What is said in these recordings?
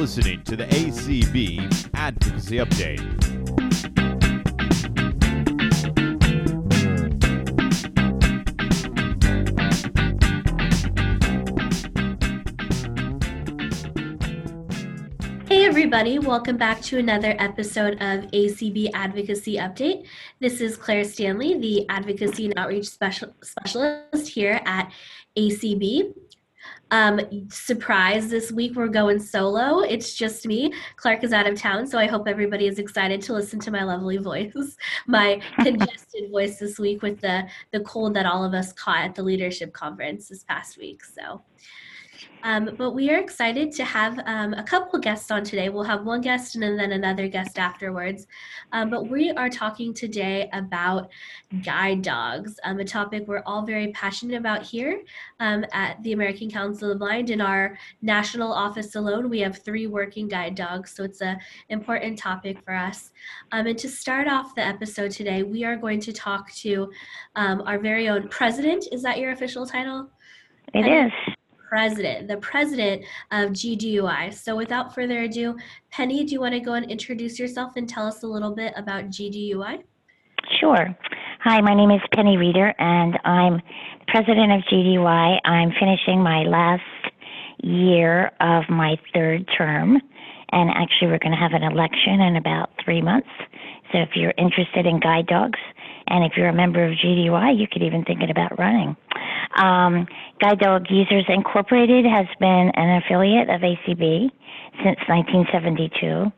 listening to the ACB Advocacy Update. Hey, everybody, welcome back to another episode of ACB Advocacy Update. This is Claire Stanley, the Advocacy and Outreach Special- Specialist here at ACB. Um, surprise, this week we're going solo. It's just me. Clark is out of town, so I hope everybody is excited to listen to my lovely voice, my congested voice this week with the, the cold that all of us caught at the leadership conference this past week. So, um, but we are excited to have um, a couple guests on today. We'll have one guest and then another guest afterwards. Um, but we are talking today about guide dogs, um, a topic we're all very passionate about here um, at the American Council of the Blind. In our national office alone, we have three working guide dogs, so it's an important topic for us. Um, and to start off the episode today, we are going to talk to our very own president. Is that your official title? It is president, the president of GDUI. So without further ado, Penny, do you want to go and introduce yourself and tell us a little bit about GDUI? Sure. Hi, my name is Penny Reeder, and I'm president of GDUI. I'm finishing my last year of my third term, and actually, we're going to have an election in about three months. So if you're interested in guide dogs, and if you're a member of GDUI, you could even think about running. Um, Guide Dog Users Incorporated has been an affiliate of ACB since 1972.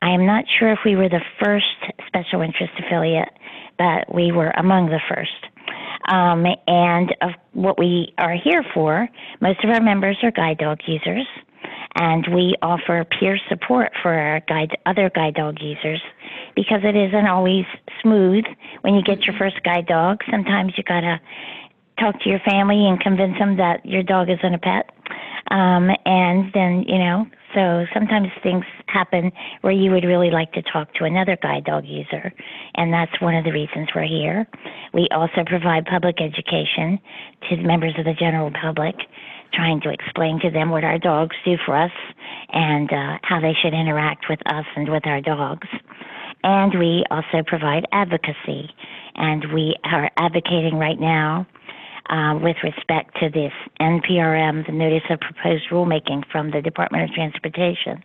I am not sure if we were the first special interest affiliate, but we were among the first. Um, and of what we are here for, most of our members are guide dog users, and we offer peer support for our guide, other guide dog users because it isn't always smooth when you get your first guide dog. Sometimes you gotta talk to your family and convince them that your dog isn't a pet. Um, and then, you know, so sometimes things happen where you would really like to talk to another guide dog user. And that's one of the reasons we're here. We also provide public education to members of the general public, trying to explain to them what our dogs do for us and uh, how they should interact with us and with our dogs. And we also provide advocacy. And we are advocating right now uh, with respect to this NPRM, the Notice of Proposed Rulemaking from the Department of Transportation.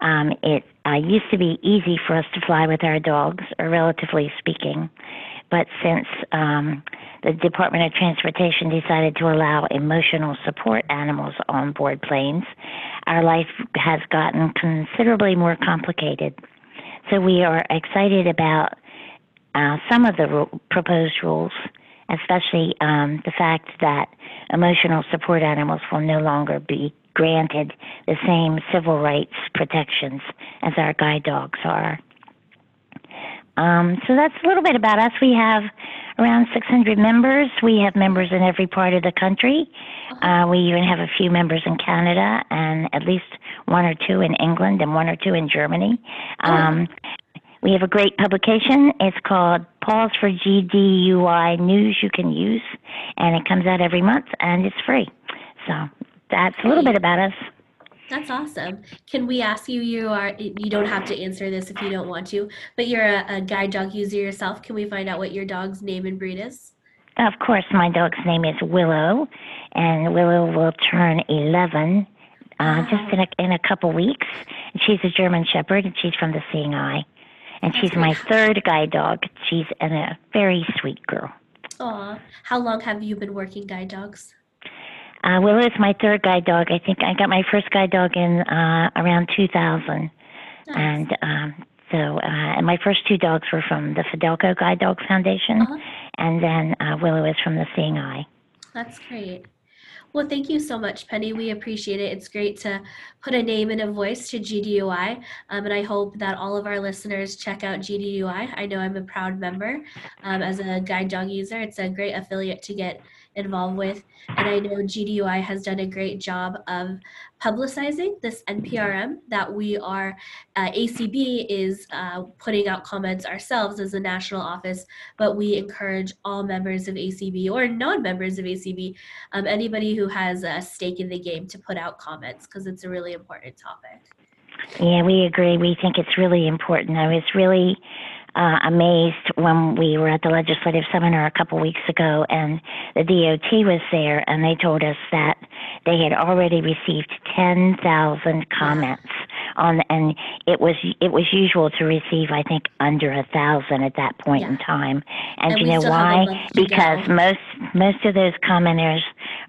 Um, it uh, used to be easy for us to fly with our dogs, or relatively speaking, but since um, the Department of Transportation decided to allow emotional support animals on board planes, our life has gotten considerably more complicated. So we are excited about uh, some of the ru- proposed rules especially um, the fact that emotional support animals will no longer be granted the same civil rights protections as our guide dogs are. Um, so that's a little bit about us. We have around 600 members. We have members in every part of the country. Uh, we even have a few members in Canada and at least one or two in England and one or two in Germany. Um, we have a great publication. It's called Paws for GDUI News You Can Use, and it comes out every month and it's free. So that's a little bit about us. That's awesome. Can we ask you? You are you don't have to answer this if you don't want to, but you're a, a guide dog user yourself. Can we find out what your dog's name and breed is? Of course, my dog's name is Willow, and Willow will turn 11 uh, just in a, in a couple weeks. She's a German Shepherd, and she's from the Seeing Eye. And she's my third guide dog. She's a, a very sweet girl. Aw. How long have you been working guide dogs? Uh, Willow is my third guide dog. I think I got my first guide dog in uh, around 2000. Nice. And um, so, uh, and my first two dogs were from the Fidelco Guide Dog Foundation. Uh-huh. And then uh, Willow is from the Seeing Eye. That's great. Well, thank you so much, Penny. We appreciate it. It's great to put a name and a voice to GDUI, um, and I hope that all of our listeners check out GDUI. I know I'm a proud member um, as a guide dog user. It's a great affiliate to get involved with. And I know GDUI has done a great job of publicizing this NPRM that we are, uh, ACB is uh, putting out comments ourselves as a national office, but we encourage all members of ACB or non members of ACB, um, anybody who has a stake in the game to put out comments because it's a really important topic. Yeah, we agree. We think it's really important. I was really uh, amazed when we were at the legislative seminar a couple weeks ago and the DOT was there and they told us that they had already received 10,000 comments on and it was it was usual to receive I think under a thousand at that point Yeah. in time. And, And you know still have a why? because most most of those commenters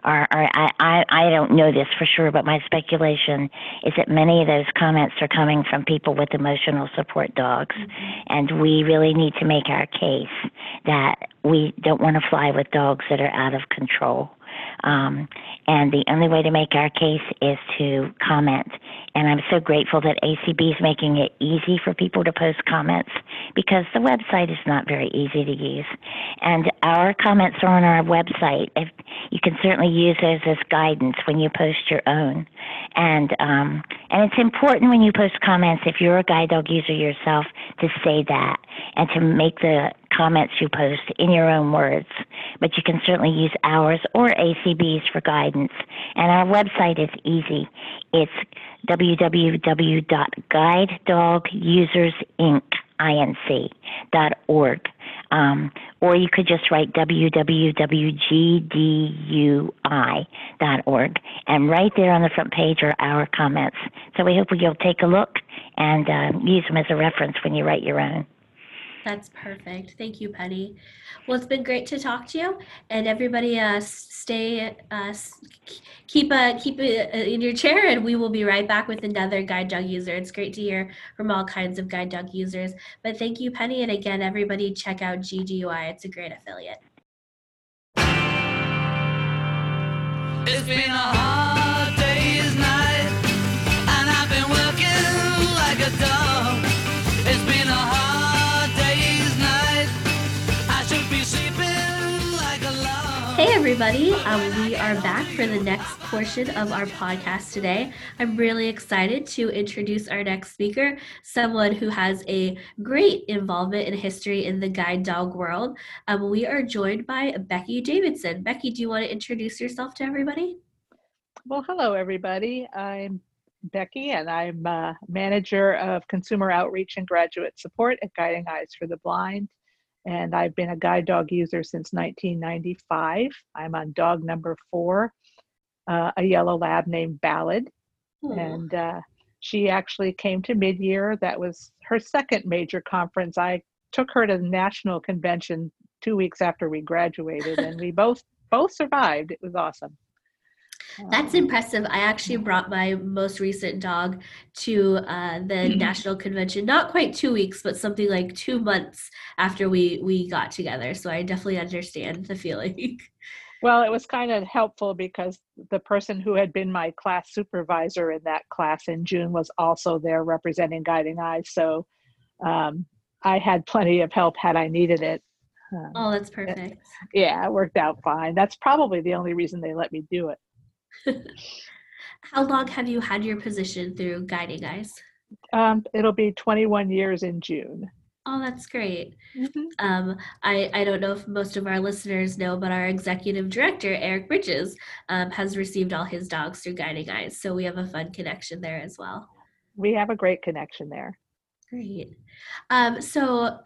are, are I, I I don't know this for sure but my speculation is that many of those comments are coming from people with emotional support dogs. Mm-hmm. And we really need to make our case that we don't want to fly with dogs that are out of control. Um, and the only way to make our case is to comment. And I'm so grateful that ACB is making it easy for people to post comments because the website is not very easy to use. And our comments are on our website. If you can certainly use those as guidance when you post your own. And um, and it's important when you post comments if you're a guide dog user yourself to say that and to make the comments you post in your own words. But you can certainly use ours or ACB's for guidance. And our website is easy. It's www.guidedogusersinc.org. Um, or you could just write www.gdui.org. And right there on the front page are our comments. So we hope you'll take a look and um, use them as a reference when you write your own. That's perfect. Thank you, Penny. Well, it's been great to talk to you, and everybody, uh, stay, uh, keep, uh, keep uh, in your chair, and we will be right back with another guide dog user. It's great to hear from all kinds of guide dog users. But thank you, Penny, and again, everybody, check out GDUI. It's a great affiliate. It's been a hard Hey, everybody. Um, we are back for the next portion of our podcast today. I'm really excited to introduce our next speaker, someone who has a great involvement in history in the guide dog world. Um, we are joined by Becky Davidson. Becky, do you want to introduce yourself to everybody? Well, hello, everybody. I'm Becky, and I'm uh, manager of consumer outreach and graduate support at Guiding Eyes for the Blind. And I've been a guide dog user since 1995. I'm on dog number four, uh, a yellow lab named Ballad. And uh, she actually came to mid year. That was her second major conference. I took her to the national convention two weeks after we graduated, and we both both survived. It was awesome. That's impressive. I actually brought my most recent dog to uh, the national convention, not quite two weeks, but something like two months after we we got together. So I definitely understand the feeling. Well, it was kind of helpful because the person who had been my class supervisor in that class in June was also there representing Guiding Eyes. So um, I had plenty of help had I needed it. Um, oh, that's perfect. yeah, it worked out fine. That's probably the only reason they let me do it. How long have you had your position through Guiding Eyes? Um, it'll be 21 years in June. Oh, that's great. Um, I, I don't know if most of our listeners know, but our executive director, Eric Bridges, um, has received all his dogs through Guiding Eyes. So we have a fun connection there as well. We have a great connection there. Great. Um, so,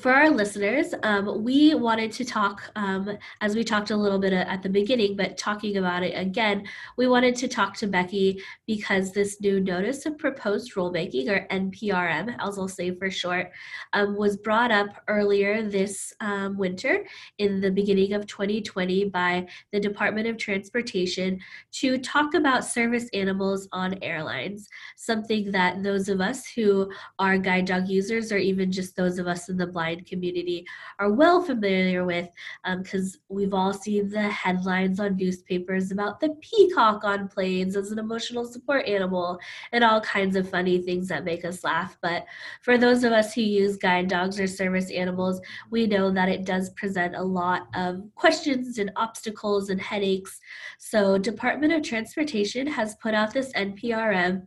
for our listeners, um, we wanted to talk, um, as we talked a little bit at the beginning, but talking about it again, we wanted to talk to Becky because this new Notice of Proposed Rulemaking, or NPRM, as I'll say for short, um, was brought up earlier this um, winter in the beginning of 2020 by the Department of Transportation to talk about service animals on airlines, something that those of us who are guide dog users, or even just those of us in the blind community are well familiar with because um, we've all seen the headlines on newspapers about the peacock on planes as an emotional support animal and all kinds of funny things that make us laugh. But for those of us who use guide dogs or service animals, we know that it does present a lot of questions and obstacles and headaches. So, Department of Transportation has put out this NPRM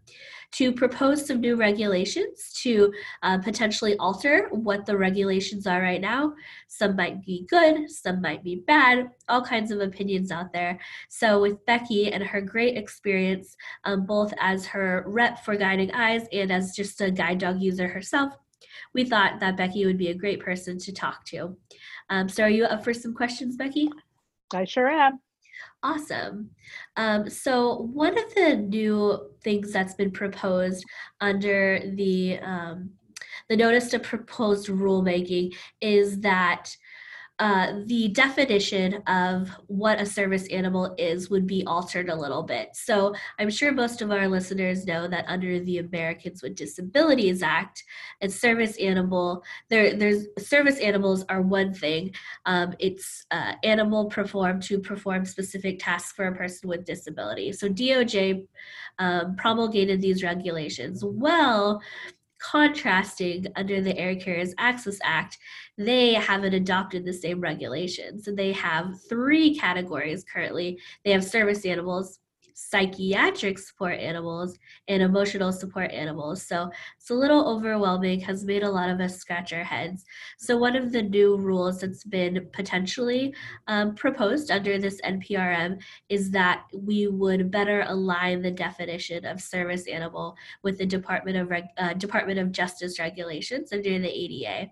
to propose some new regulations to uh, potentially alter what the regulations are right now. Some might be good, some might be bad, all kinds of opinions out there. So, with Becky and her great experience, um, both as her rep for Guiding Eyes and as just a guide dog user herself, we thought that Becky would be a great person to talk to. Um, so, are you up for some questions, Becky? I sure am. Awesome. Um, so, one of the new things that's been proposed under the um, the notice to proposed rulemaking is that uh, the definition of what a service animal is would be altered a little bit. So I'm sure most of our listeners know that under the Americans with Disabilities Act, a service animal, there, there's service animals are one thing. Um, it's uh, animal performed to perform specific tasks for a person with disability. So DOJ um, promulgated these regulations. Well, contrasting under the Air Carriers Access Act, they haven't adopted the same regulations. So they have three categories currently. They have service animals, psychiatric support animals and emotional support animals. So it's a little overwhelming, has made a lot of us scratch our heads. So, one of the new rules that's been potentially um, proposed under this NPRM is that we would better align the definition of service animal with the Department of, Reg- uh, Department of Justice regulations under the ADA.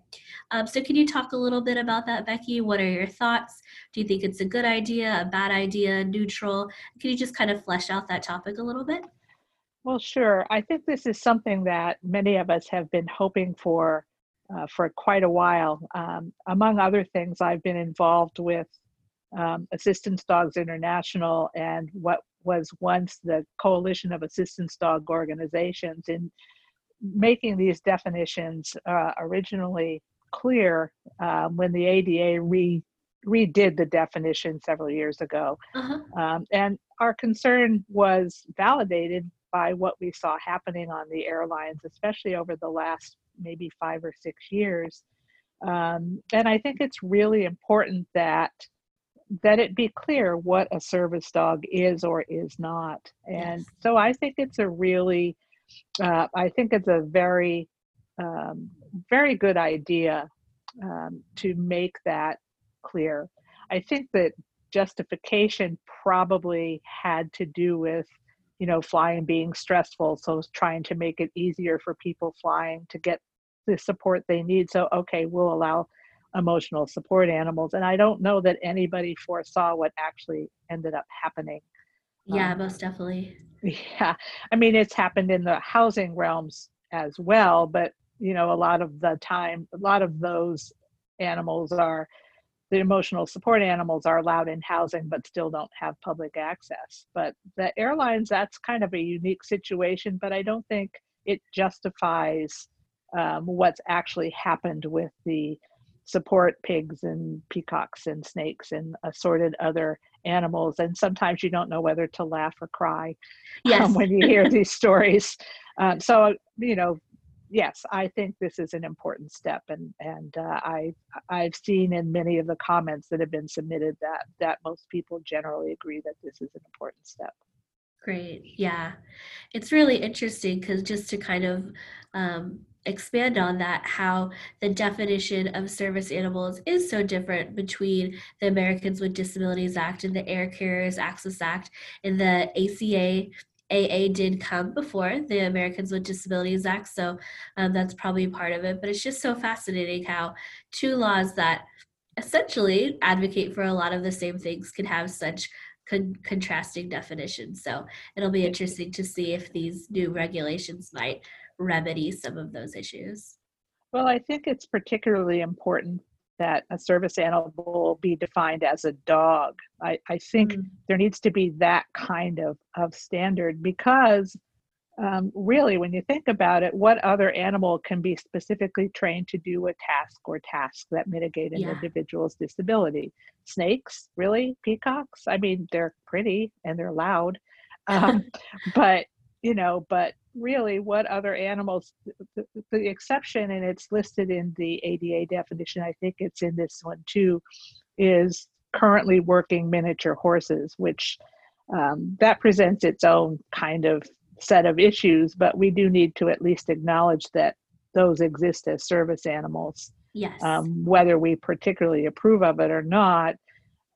Um, so, can you talk a little bit about that, Becky? What are your thoughts? Do you think it's a good idea, a bad idea, neutral? Can you just kind of flesh out that topic a little bit? Well, sure. I think this is something that many of us have been hoping for uh, for quite a while. Um, among other things, I've been involved with um, Assistance Dogs International and what was once the Coalition of Assistance Dog Organizations in making these definitions uh, originally clear um, when the ADA re redid the definition several years ago. Uh-huh. Um, and our concern was validated by what we saw happening on the airlines, especially over the last maybe five or six years. Um, and I think it's really important that that it be clear what a service dog is or is not. And yes. so I think it's a really, uh, I think it's a very, um, very good idea um, to make that clear. I think that justification probably had to do with you know flying being stressful so trying to make it easier for people flying to get the support they need. So okay we'll allow emotional support animals and i don't know that anybody foresaw what actually ended up happening. Yeah um, most definitely. yeah i mean it's happened in the housing realms as well but you know a lot of the time a lot of those animals are the emotional support animals are allowed in housing but still don't have public access. But the airlines, that's kind of a unique situation, but I don't think it justifies um, what's actually happened with the support pigs and peacocks and snakes and assorted other animals. And sometimes you don't know whether to laugh or cry yes. um, when you hear these stories. Um, so, you know, yes, I think this is an important step, and and uh, I I've seen in many of the comments that have been submitted that that most people generally agree that this is an important step. Great, yeah, it's really interesting because just to kind of um, expand on that, how the definition of service animals is so different between the Americans with Disabilities Act and the Air Carriers Access Act and the ACA AA did come before the Americans with Disabilities Act, so um, that's probably part of it. But it's just so fascinating how two laws that essentially advocate for a lot of the same things can have such con- contrasting definitions. So it'll be interesting to see if these new regulations might remedy some of those issues. Well, I think it's particularly important that a service animal will be defined as a dog. I, I think mm. there needs to be that kind of, of standard because um, really, when you think about it, what other animal can be specifically trained to do a task or tasks that mitigate an Yeah. individual's disability? Snakes, really? Peacocks? I mean, they're pretty and they're loud, um, but you know, but really, what other animals? The, the exception, and it's listed in the ADA definition. I think it's in this one too, is currently working miniature horses, which um, that presents its own kind of set of issues, but we do need to at least acknowledge that those exist as service animals, Yes. um, whether we particularly approve of it or not.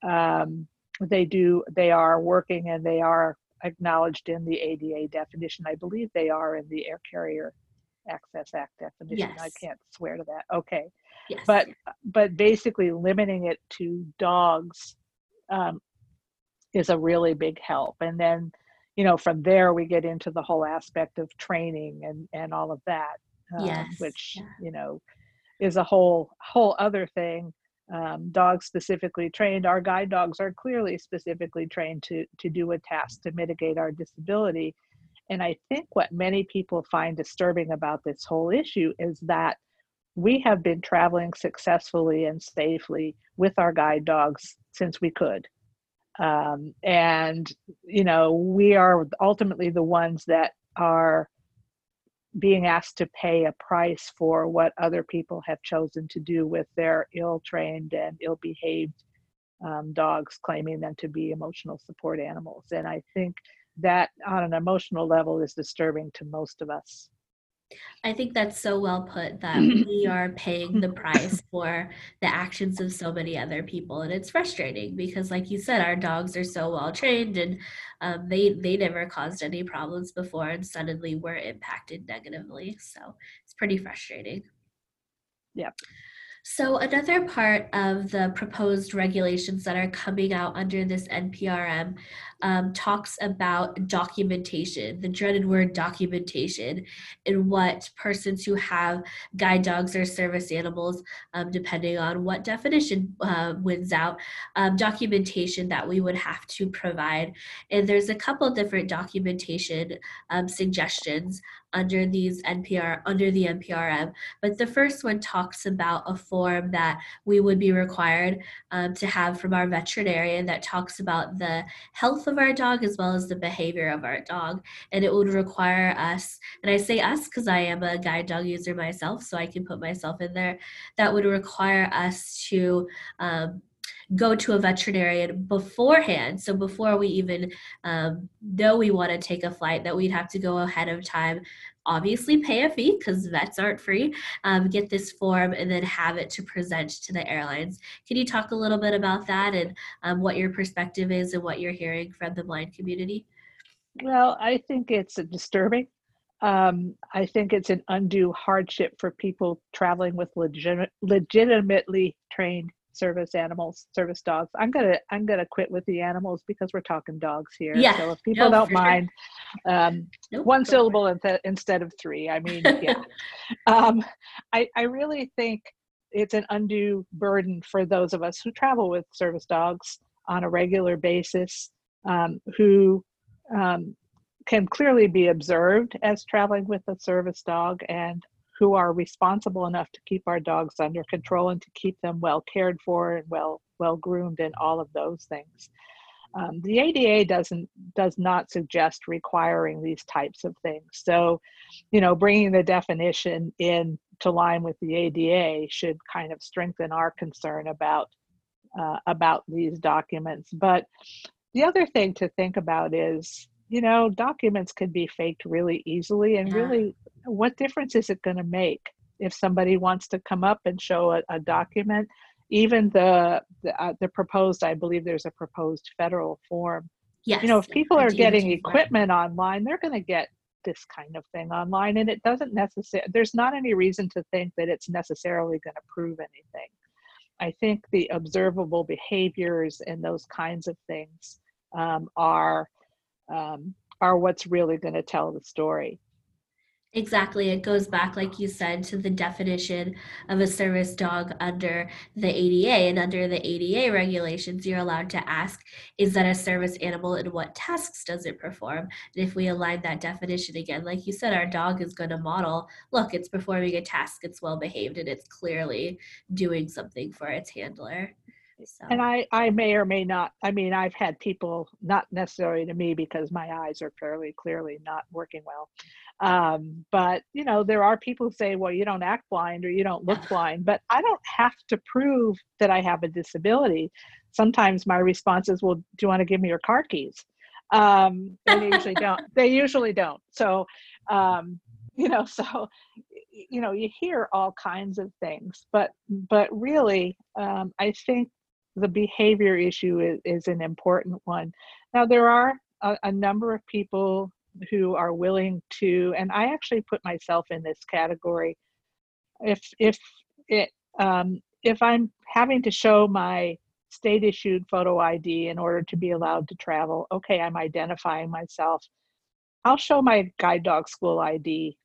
Um, they do, they are working and they are acknowledged in the ADA definition. I believe they are in the Air Carrier Access Act definition. Yes. I can't swear to that. Okay yes. but but basically limiting it to dogs um, is a really big help and then you know from there we get into the whole aspect of training and and all of that um, Yes, which yeah. you know is a whole whole other thing um, dogs specifically trained our guide dogs are clearly specifically trained to to do a task to mitigate our disability and i think what many people find disturbing about this whole issue is that we have been traveling successfully and safely with our guide dogs since we could. Um, and, you know, we are ultimately the ones that are being asked to pay a price for what other people have chosen to do with their ill trained and ill behaved um, dogs, claiming them to be emotional support animals. And I think that on an emotional level is disturbing to most of us. I think that's so well put that we are paying the price for the actions of so many other people, and it's frustrating because, like you said, our dogs are so well trained, and um, they they never caused any problems before, and suddenly we're impacted negatively. So it's pretty frustrating. Yeah. So another part of the proposed regulations that are coming out under this NPRM um, talks about documentation, the dreaded word documentation, and what persons who have guide dogs or service animals, um, depending on what definition uh, wins out, um, documentation that we would have to provide. And there's a couple different documentation um, suggestions under these NPR under the NPRM. But the first one talks about a form that we would be required um, to have from our veterinarian that talks about the health of our dog as well as the behavior of our dog. And it would require us, and I say us because I am a guide dog user myself, so I can put myself in there, that would require us to. Um, go to a veterinarian beforehand. So before we even um, know we want to take a flight, that we'd have to go ahead of time, obviously pay a fee because vets aren't free, um, get this form, and then have it to present to the airlines. Can you talk a little bit about that and um, what your perspective is and what you're hearing from the blind community? Well, I think it's disturbing. Um, I think it's an undue hardship for people traveling with legit- legitimately trained service animals, service dogs. I'm gonna I'm gonna quit with the animals because we're talking dogs here. Yeah, So if people no, don't for sure. mind, um, Nope, one go for it. syllable instead of three. I mean, yeah. um, I I really think it's an undue burden for those of us who travel with service dogs on a regular basis, um, who um, can clearly be observed as traveling with a service dog and who are responsible enough to keep our dogs under control and to keep them well cared for and well well groomed and all of those things. Um, the ADA doesn't does not suggest requiring these types of things. So, you know, bringing the definition in to line with the ADA should kind of strengthen our concern about uh, about these documents. But the other thing to think about is, you know, documents can be faked really easily, and Yeah. really, what difference is it going to make if somebody wants to come up and show a, a document? Even the the, uh, the proposed, I believe there's a proposed federal form. Yes. You know, if people are getting DOT form. equipment online, they're going to get this kind of thing online, and it doesn't necessarily. There's not any reason to think that it's necessarily going to prove anything. I think the observable behaviors and those kinds of things um, are um, are what's really going to tell the story. Exactly. It goes back, like you said, to the definition of a service dog under the ADA. And under the ADA regulations, you're allowed to ask, is that a service animal and what tasks does it perform? And if we align that definition again, like you said, our dog is going to model look, it's performing a task, it's well behaved, and it's clearly doing something for its handler. So. And I, I may or may not, I mean, I've had people, not necessarily to me because my eyes are fairly clearly not working well. Um, but, you know, there are people who say, well, you don't act blind or you don't look blind, but I don't have to prove that I have a disability. Sometimes my response is, well, do you want to give me your car keys? Um, they usually don't. They usually don't. So, um, you know, so you know, you hear all kinds of things, but but really, um, I think the behavior issue is, is an important one. Now, there are a, a number of people who are willing to, and I actually put myself in this category. If if it um, if I'm having to show my state issued photo ID in order to be allowed to travel, okay, I'm identifying myself. I'll show my guide dog school ID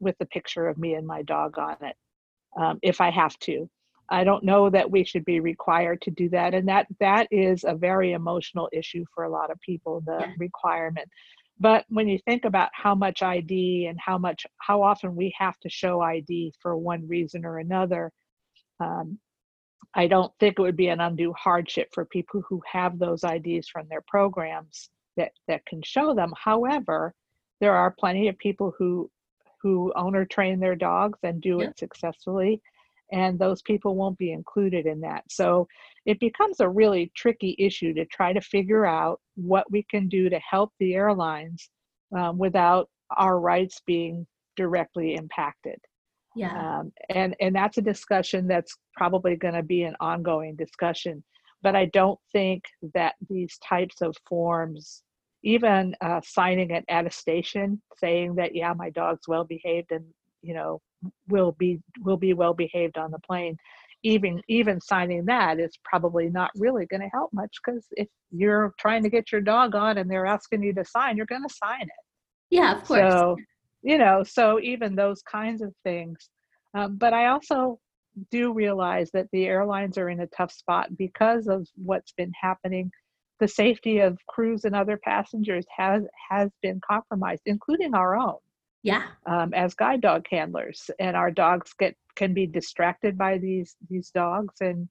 with the picture of me and my dog on it um, if I have to. I don't know that we should be required to do that, and that that is a very emotional issue for a lot of people. The yeah. requirement, but when you think about how much ID and how much how often we have to show ID for one reason or another, um, I don't think it would be an undue hardship for people who have those IDs from their programs that that can show them. However, there are plenty of people who who own or train their dogs and do yeah. it successfully and those people won't be included in that. So it becomes a really tricky issue to try to figure out what we can do to help the airlines um, without our rights being directly impacted. Yeah. Um, and and that's a discussion that's probably going to be an ongoing discussion. But I don't think that these types of forms, even uh, signing an attestation saying that yeah my dog's well behaved and you know will be will be well behaved on the plane. Even even signing that is probably not really going to help much because if you're trying to get your dog on and they're asking you to sign you're going to sign it. Yeah of course. So you know so even those kinds of things. Um, but i also do realize that the airlines are in a tough spot because of what's been happening. The safety of crews and other passengers has has been compromised including our own yeah. um, as guide dog handlers and our dogs get can be distracted by these these dogs and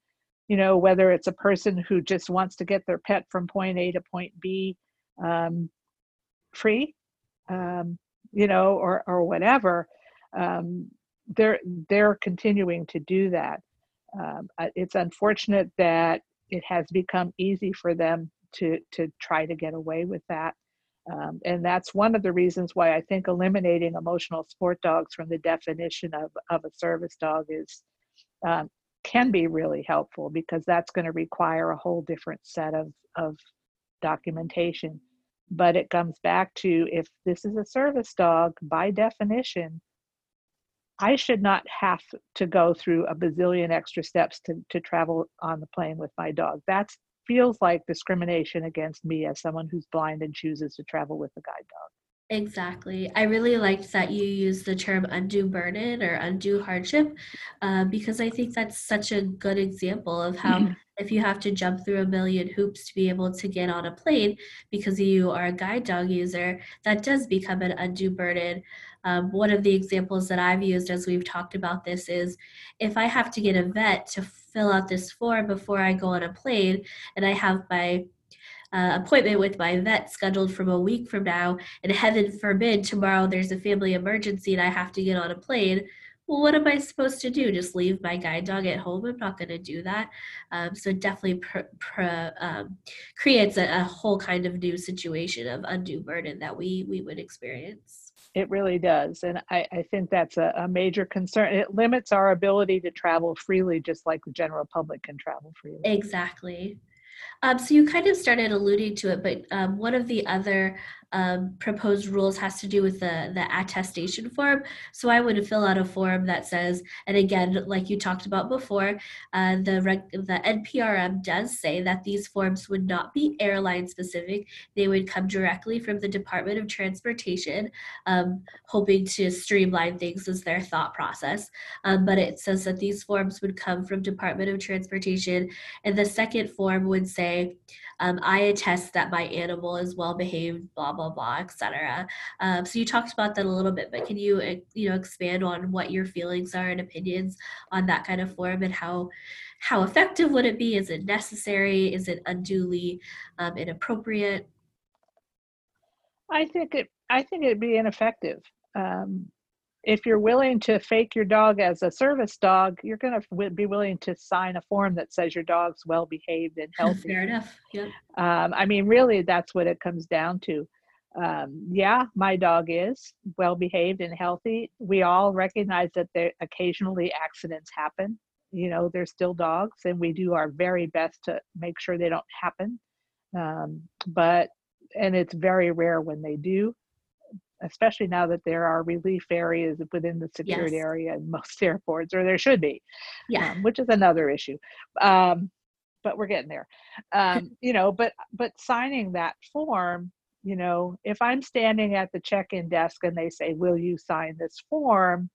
you know whether it's a person who just wants to get their pet from point a to point b um, free um, you know or or whatever um, they're they're continuing to do that. Um, it's unfortunate that it has become easy for them to to try to get away with that um, and that's one of the reasons why I think eliminating emotional support dogs from the definition of, of a service dog is um, can be really helpful because that's going to require a whole different set of, of documentation. But it comes back to if this is a service dog, by definition, I should not have to go through a bazillion extra steps to, to travel on the plane with my dog. That's feels like discrimination against me as someone who's blind and chooses to travel with a guide dog. Exactly. I really liked that you used the term undue burden or undue hardship uh, because I think that's such a good example of how mm-hmm. if you have to jump through a million hoops to be able to get on a plane because you are a guide dog user, that does become an undue burden. Um, one of the examples that I've used as we've talked about this is if I have to get a vet to fill out this form before I go on a plane and I have my uh, appointment with my vet scheduled from a week from now, and heaven forbid tomorrow there's a family emergency and I have to get on a plane, well, what am I supposed to do? Just leave my guide dog at home? I'm not going to do that. Um, so definitely pr- pr- um, creates a, a, whole kind of new situation of undue burden that we we would experience. It really does. And I, I think that's a, a, major concern. It limits our ability to travel freely, just like the general public can travel freely. Exactly. Um, so you kind of started alluding to it, but um, one of the other um, proposed rules has to do with the the attestation form. So I would fill out a form that says, and again, like you talked about before, uh, the the NPRM does say that these forms would not be airline specific. They would come directly from the Department of Transportation, um, hoping to streamline things as their thought process. Um, but it says that these forms would come from Department of Transportation, and the second form would say. Um, I attest that my animal is well behaved, blah blah blah, etc. Um, so you talked about that a little bit, but can you uh, you know expand on what your feelings are and opinions on that kind of form and how how effective would it be? Is it necessary? Is it unduly um, inappropriate? I think it. I think it'd be ineffective. Um, if you're willing to fake your dog as a service dog, you're going to be willing to sign a form that says your dog's well behaved and healthy. Fair enough. Yep. Um, I mean, really, that's what it comes down to. Um, yeah, my dog is well behaved and healthy. We all recognize that there occasionally accidents happen. You know, they're still dogs, and we do our very best to make sure they don't happen. Um, but and it's very rare when they do especially now that there are relief areas within the secured Yes. area in most airports, or there should be, Yeah. um, which is another issue. Um, but we're getting there. Um, you know, but but signing that form, you know, if I'm standing at the check-in desk and they say, "Will you sign this form?"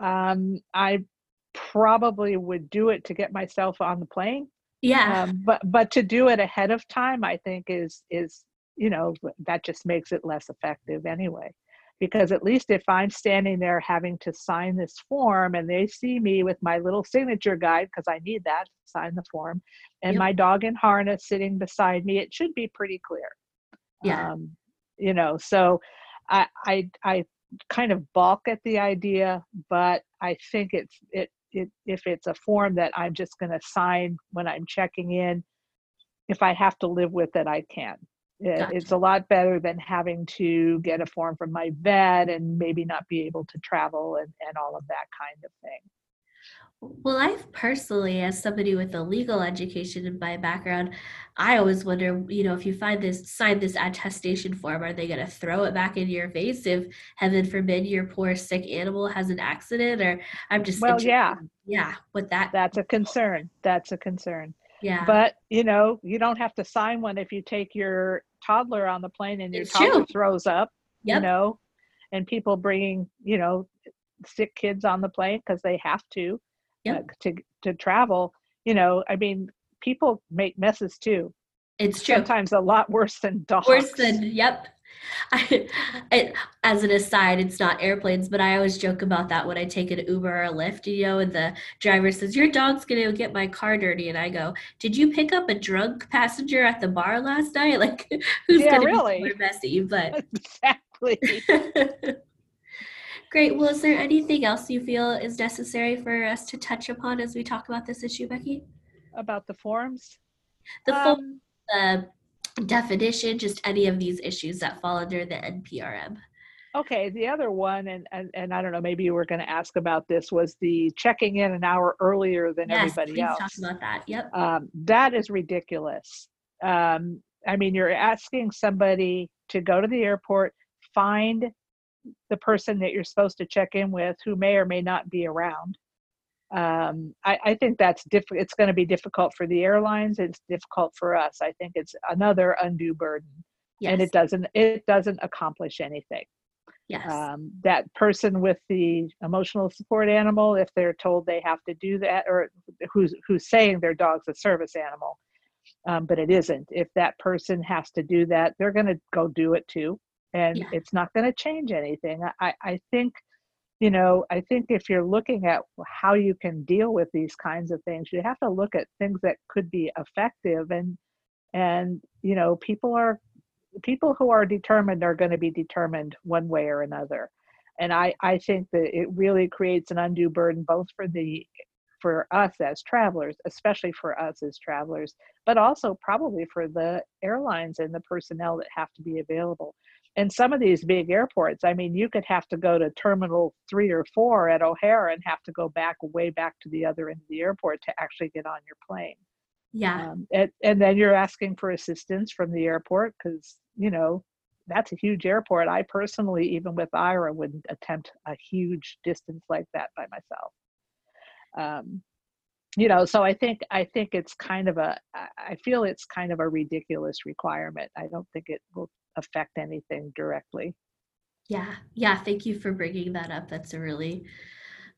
Um, I probably would do it to get myself on the plane Yeah. um, but but to do it ahead of time i think is is you know that just makes it less effective anyway because at least if i'm standing there having to sign this form and they see me with my little signature guide because i need that to sign the form and Yep. my dog in harness sitting beside me it should be pretty clear Yeah. um, you know so I, I i kind of balk at the idea but i think it's it, it if it's a form that i'm just going to sign when i'm checking in if i have to live with it i can Gotcha. it's a lot better than having to get a form from my vet and maybe not be able to travel and, and all of that kind of thing Well, I've personally, as somebody with a legal education in my background, I always wonder, you know, if you find this, sign this attestation form, are they going to throw it back in your face if, heaven forbid, your poor sick animal has an accident? Or I'm just, well yeah yeah, with that, that's a concern that's a concern yeah, but you know you don't have to sign one if you take your toddler on the plane and your It's toddler true. throws up you know and people bringing you know sick kids on the plane because they have to Yep. uh, to to travel you know i mean people make messes too it's true. sometimes a lot worse than dogs Worse than, yep. I, it, as an aside, it's not airplanes, but I always joke about that when I take an Uber or a Lyft, you know, and the driver says, Your dog's going to get my car dirty. And I go, Did you pick up a drunk passenger at the bar last night? Like, who's Yeah, going to really. be more messy? But exactly great. Well, is there anything else you feel is necessary for us to touch upon as we talk about this issue, Becky? about the forms The Um, the definition, just any of these issues that fall under the NPRM. okay the other one and, and and i don't know maybe you were going to ask about this was the checking in an hour earlier than Yes, everybody please else talk about that. Yep. um, that is ridiculous. Um, I mean, you're asking somebody to go to the airport, find the person that you're supposed to check in with, who may or may not be around. Um, I, I think that's diff- It's going to be difficult for the airlines. It's difficult for us. I think it's another undue burden, Yes. and it doesn't. It doesn't accomplish anything yes. um, that person with the emotional support animal if they're told they have to do that or who's who's saying their dog's a service animal um, but it isn't if that person has to do that they're going to go do it too and Yeah. it's not going to change anything I, I think you know i think if you're looking at how you can deal with these kinds of things you have to look at things that could be effective and and you know people are people who are determined are going to be determined one way or another. And i i think that it really creates an undue burden both for the for us as travelers especially for us as travelers but also probably for the airlines and the personnel that have to be available and some of these big airports i mean you could have to go to terminal 3 or 4 at o'hare and have to go back way back to the other end of the airport to actually get on your plane Yeah. Um, and, and then you're asking for assistance from the airport because, you know, that's a huge airport. I personally, even with Ira, wouldn't attempt a huge distance like that by myself. Um, you know, so I think I think it's kind of a i feel it's kind of a ridiculous requirement. I don't think it will affect anything directly. Yeah, yeah. Thank you for bringing that up. That's a really,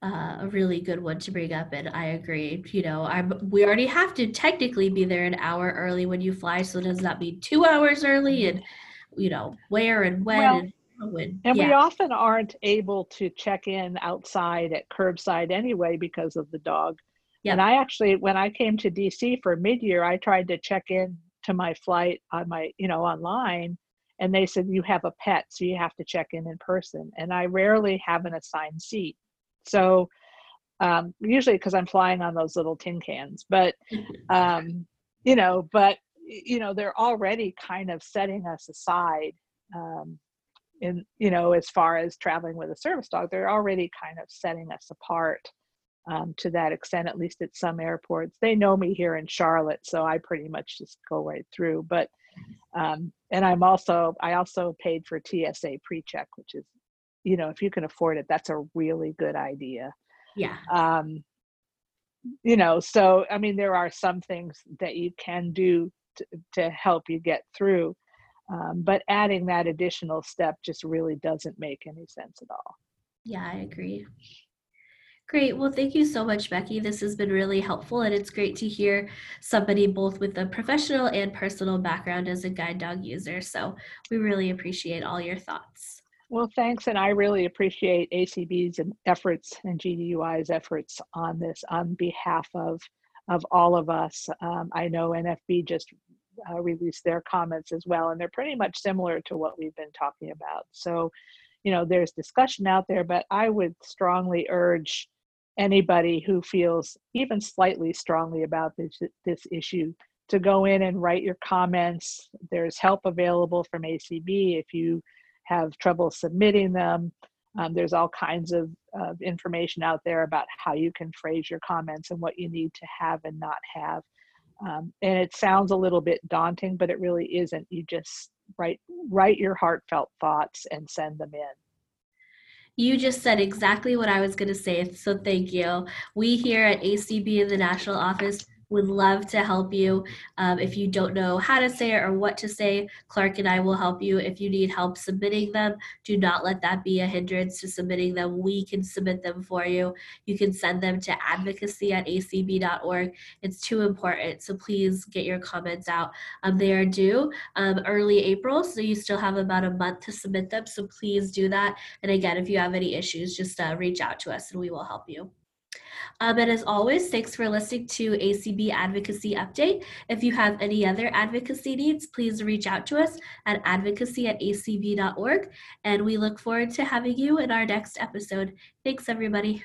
uh, a really good one to bring up, and I agree. You know, I'm we already have to technically be there an hour early when you fly, so does that mean two hours early? And you know, where and when Well, and when? And we often aren't able to check in outside at curbside anyway because of the dog. Yep. And I actually, when I came to DC for mid-year, I tried to check in to my flight on my, you know, online, and they said you have a pet, so you have to check in in person. And I rarely have an assigned seat, so um, usually because I'm flying on those little tin cans. But um, you know, but you know, they're already kind of setting us aside. Um, in you know as far as traveling with a service dog they're already kind of setting us apart um, to that extent at least at some airports they know me here in charlotte so i pretty much just go right through but um, and i'm also i also paid for tsa pre-check which is you know if you can afford it that's a really good idea yeah, um, you know so i mean there are some things that you can do to, to help you get through um, but adding that additional step just really doesn't make any sense at all yeah. I agree. Great. Well, thank you so much, Becky. This has been really helpful, and it's great to hear somebody both with a professional and personal background as a guide dog user. So we really appreciate all your thoughts. well thanks and i really appreciate acb's efforts and gdui's efforts on this on behalf of of all of us um, i know nfb just uh, released their comments as well and they're pretty much similar to what we've been talking about so you know there's discussion out there but i would strongly urge anybody who feels even slightly strongly about this this issue to go in and write your comments. There's help available from acb if you have trouble submitting them. Um, there's all kinds of, of information out there about how you can phrase your comments and what you need to have and not have. Um, and it sounds a little bit daunting but it really isn't. You just write write your heartfelt thoughts and send them in You just said exactly what I was going to say, so thank you. We here at ACB in the national office would love to help you. Um, if you don't know how to say it or what to say, Clark and I will help you. If you need help submitting them, do not let that be a hindrance to submitting them. We can submit them for you. You can send them to advocacy at acb.org. It's too important, so please get your comments out. Um, they are due um, early April, so you still have about a month to submit them, so please do that. And again, if you have any issues, just uh, reach out to us and we will help you. Um, and as always, thanks for listening to ACB Advocacy Update. If you have any other advocacy needs, please reach out to us at advocacy at acb.org. And we look forward to having you in our next episode. Thanks, everybody.